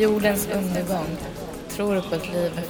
jordens undergång. Tror på ett liv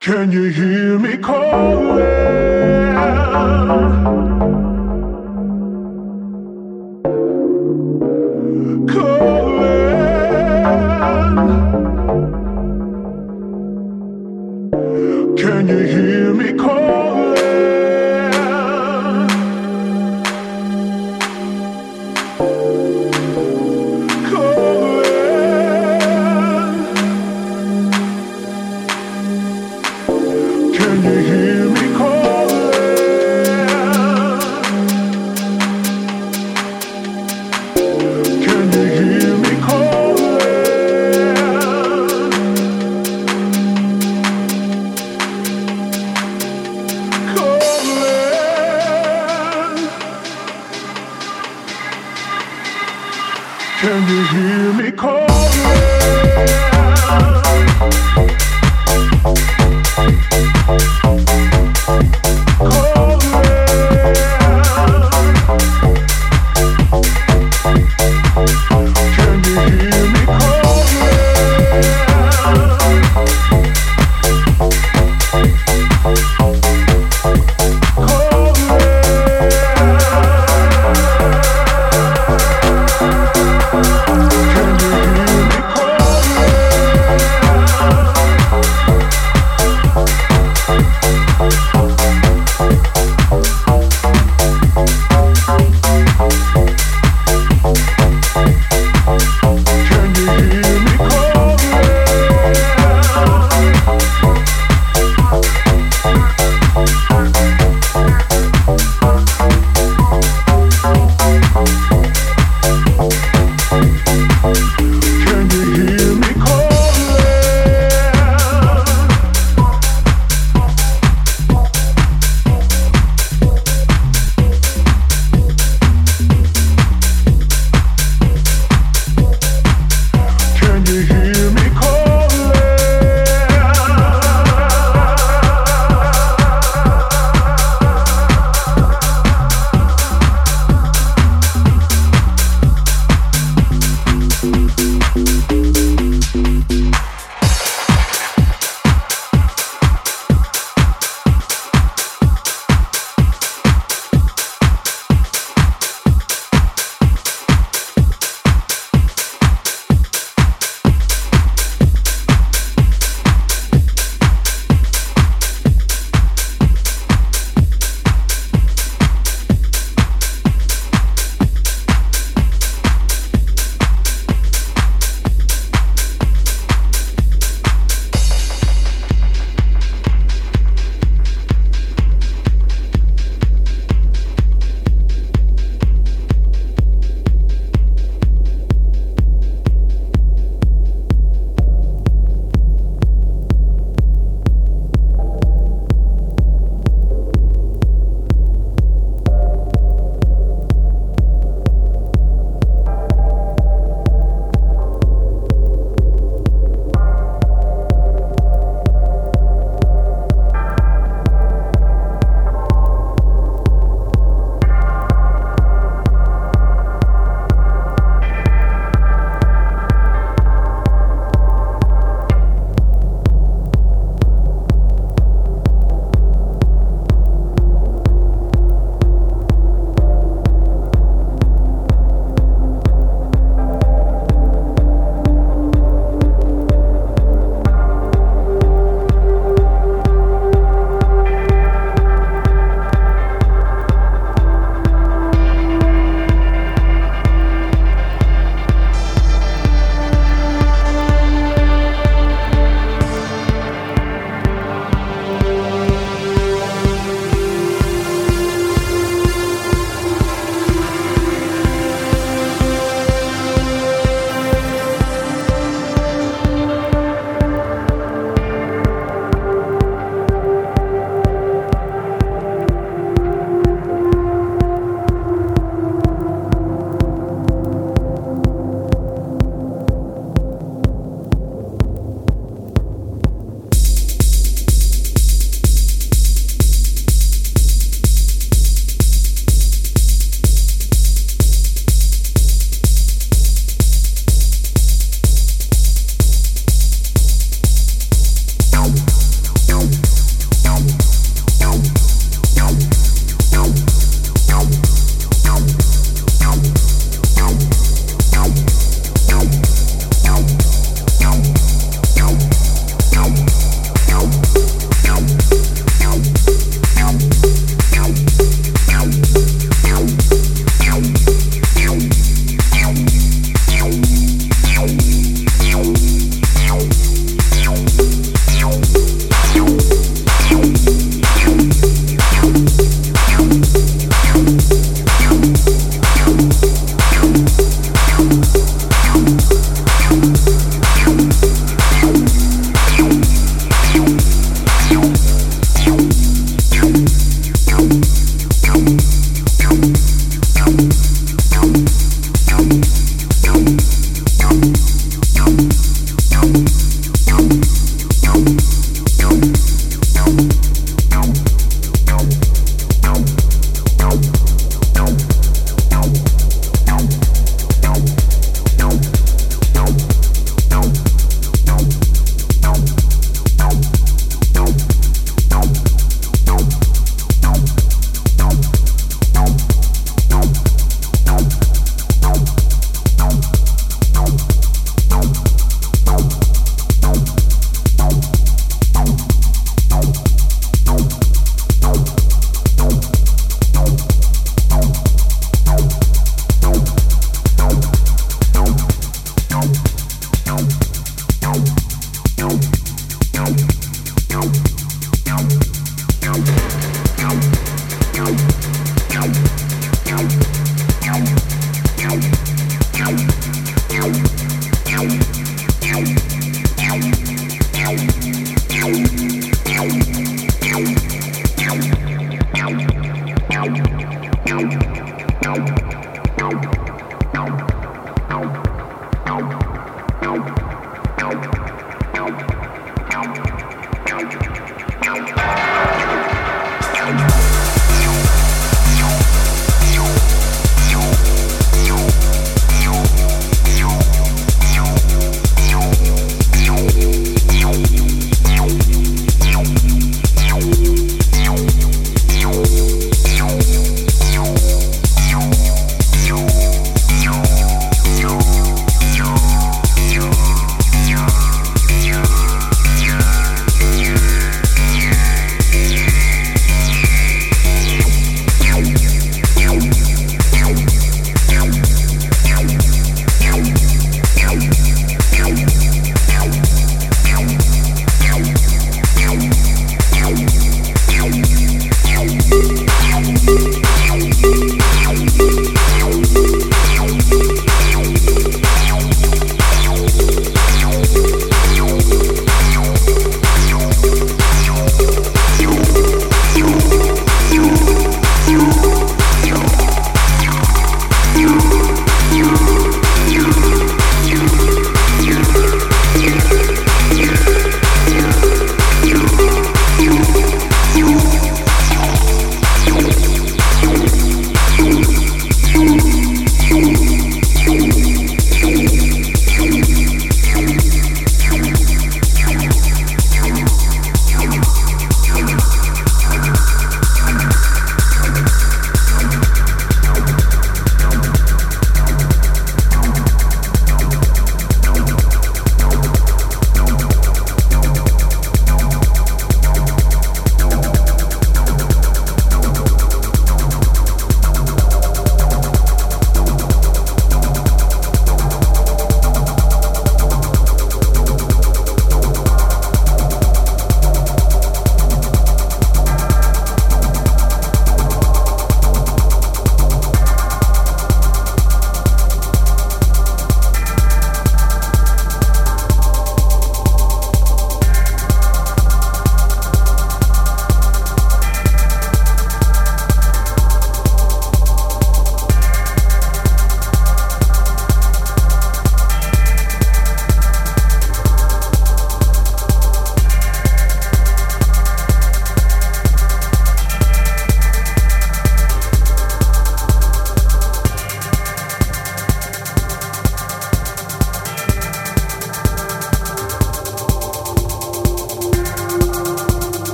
Can you hear me calling? Calling. Can you hear me calling?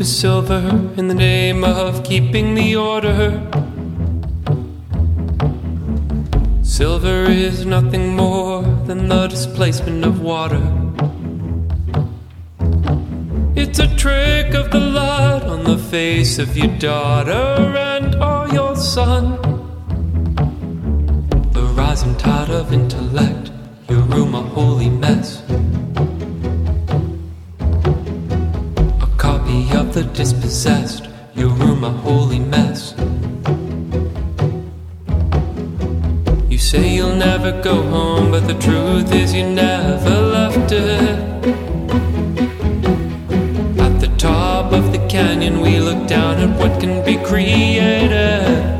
for silver in the name of keeping the order. Silver is nothing more than the displacement of water. It's a trick of the light on the face of your daughter and or your son. The rising tide of intellect, your room a holy mess. the dispossessed. Your room a holy mess. You say you'll never go home, but the truth is you never left it. At the top of the canyon, we look down at what can be created.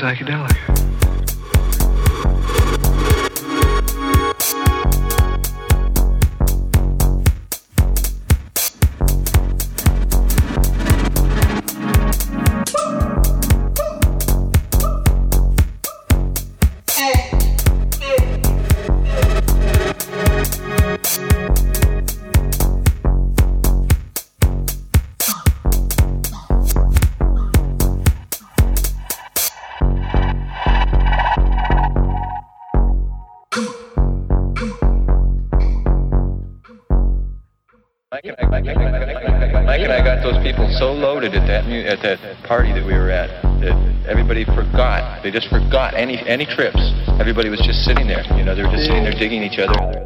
Psychedelic. Any trips. Everybody was just sitting there. You know, they were just sitting there digging each other.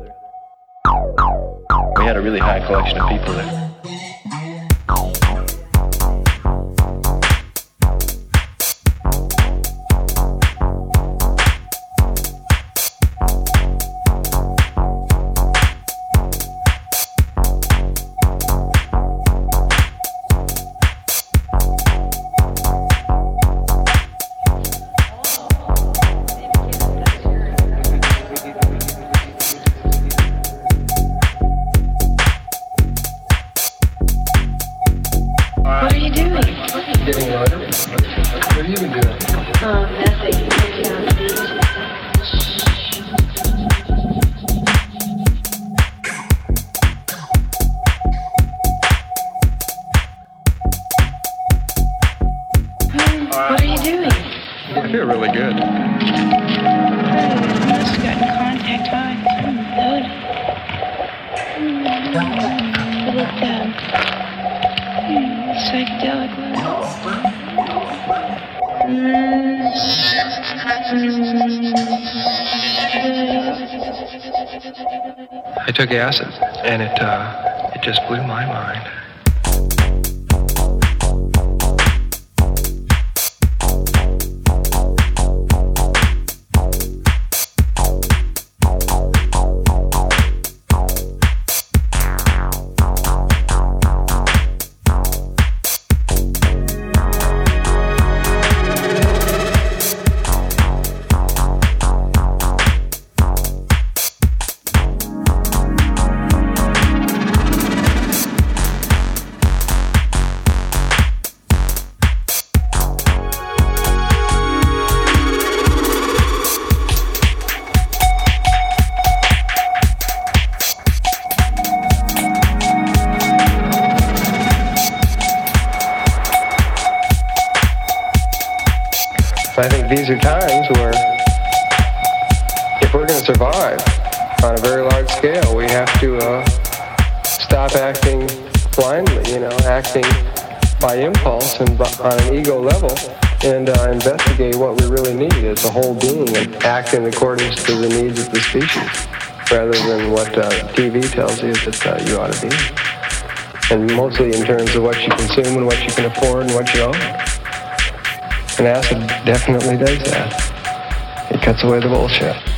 On a very large scale, we have to uh, stop acting blindly, you know, acting by impulse and b- on an ego level, and uh, investigate what we really need as a whole being and act in accordance to the needs of the species, rather than what uh, TV tells you that uh, you ought to be. And mostly in terms of what you consume and what you can afford and what you own. And acid definitely does that. It cuts away the bullshit.